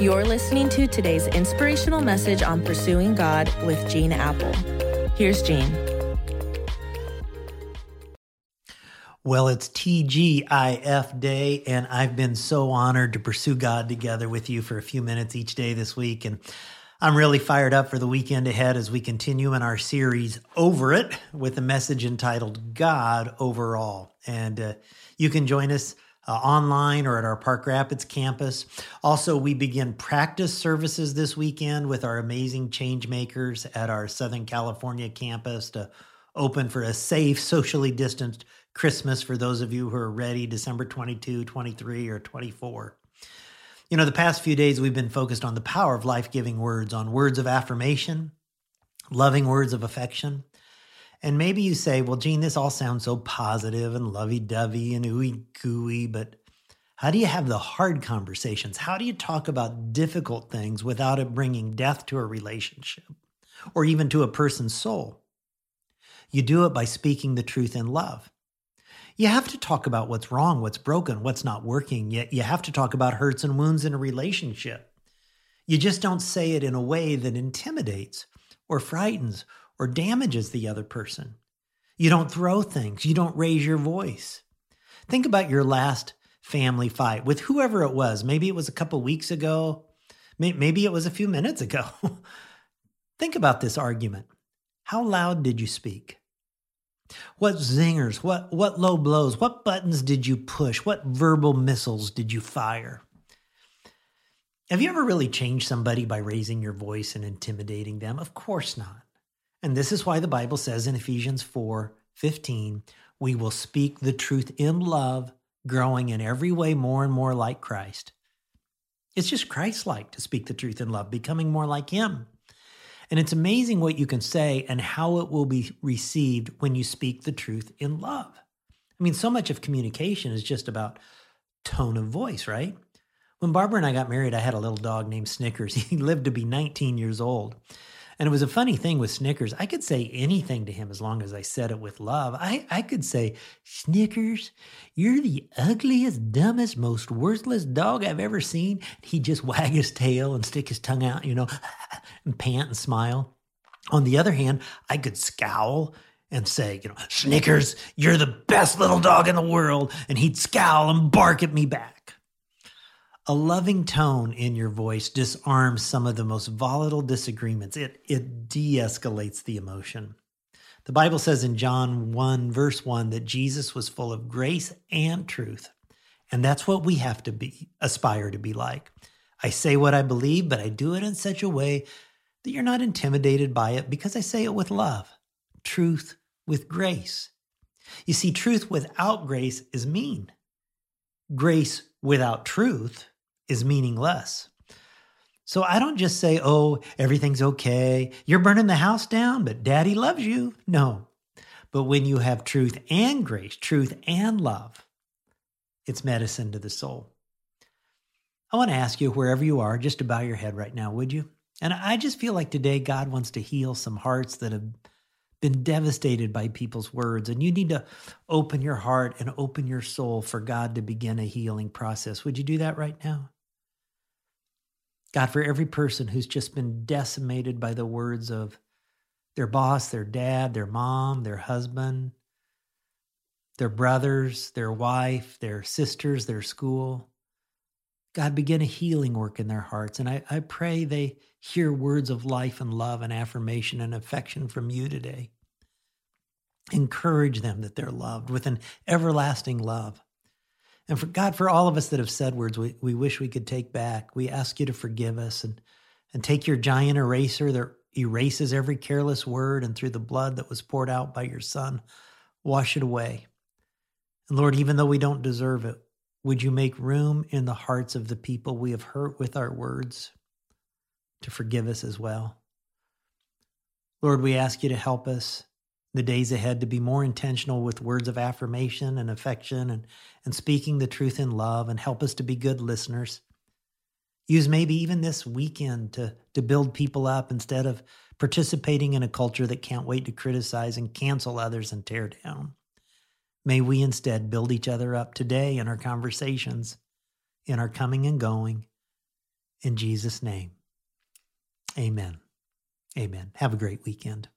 You're listening to today's inspirational message on pursuing God with Gene Appel. Here's Gene. Well, it's TGIF Day, and I've been so honored to pursue God together with you for a few minutes each day this week. And I'm really fired up for the weekend ahead as we continue in our series Over It with a message entitled God Overall. And uh, you can join us uh, online or at our Park Rapids campus. Also, we begin practice services this weekend with our amazing change makers at our Southern California campus to open for a safe, socially distanced Christmas for those of you who are ready, December 22, 23, or 24. You know, the past few days we've been focused on the power of life giving words, on words of affirmation, loving words of affection. And maybe you say, well, Gene, this all sounds so positive and lovey dovey and ooey gooey, but how do you have the hard conversations? How do you talk about difficult things without it bringing death to a relationship or even to a person's soul? You do it by speaking the truth in love. You have to talk about what's wrong, what's broken, what's not working. Yet you have to talk about hurts and wounds in a relationship. You just don't say it in a way that intimidates or frightens or damages the other person. You don't throw things, you don't raise your voice. Think about your last family fight with whoever it was. Maybe it was a couple weeks ago, maybe it was a few minutes ago. Think about this argument. How loud did you speak? What zingers, what, what low blows, what buttons did you push? What verbal missiles did you fire? Have you ever really changed somebody by raising your voice and intimidating them? Of course not. And this is why the Bible says in Ephesians 4 15, we will speak the truth in love, growing in every way more and more like Christ. It's just Christ like to speak the truth in love, becoming more like Him. And it's amazing what you can say and how it will be received when you speak the truth in love. I mean, so much of communication is just about tone of voice, right? When Barbara and I got married, I had a little dog named Snickers. He lived to be 19 years old. And it was a funny thing with Snickers. I could say anything to him as long as I said it with love. I, I could say, Snickers, you're the ugliest, dumbest, most worthless dog I've ever seen. He'd just wag his tail and stick his tongue out, you know, and pant and smile. On the other hand, I could scowl and say, you know, Snickers, you're the best little dog in the world. And he'd scowl and bark at me back. A loving tone in your voice disarms some of the most volatile disagreements. It, it de escalates the emotion. The Bible says in John 1, verse 1, that Jesus was full of grace and truth. And that's what we have to be, aspire to be like. I say what I believe, but I do it in such a way that you're not intimidated by it because I say it with love, truth with grace. You see, truth without grace is mean. Grace without truth is meaningless. So I don't just say, oh, everything's okay. You're burning the house down, but daddy loves you. No. But when you have truth and grace, truth and love, it's medicine to the soul. I want to ask you, wherever you are, just to bow your head right now, would you? And I just feel like today God wants to heal some hearts that have been devastated by people's words. And you need to open your heart and open your soul for God to begin a healing process. Would you do that right now? God, for every person who's just been decimated by the words of their boss, their dad, their mom, their husband, their brothers, their wife, their sisters, their school. God, begin a healing work in their hearts. And I, I pray they hear words of life and love and affirmation and affection from you today. Encourage them that they're loved with an everlasting love. And for God, for all of us that have said words we, we wish we could take back, we ask you to forgive us and, and take your giant eraser that erases every careless word and through the blood that was poured out by your Son, wash it away. And Lord, even though we don't deserve it, would you make room in the hearts of the people we have hurt with our words to forgive us as well? Lord, we ask you to help us the days ahead to be more intentional with words of affirmation and affection and, and speaking the truth in love and help us to be good listeners. Use maybe even this weekend to, to build people up instead of participating in a culture that can't wait to criticize and cancel others and tear down. May we instead build each other up today in our conversations, in our coming and going, In Jesus' name, amen. Amen. Have a great weekend.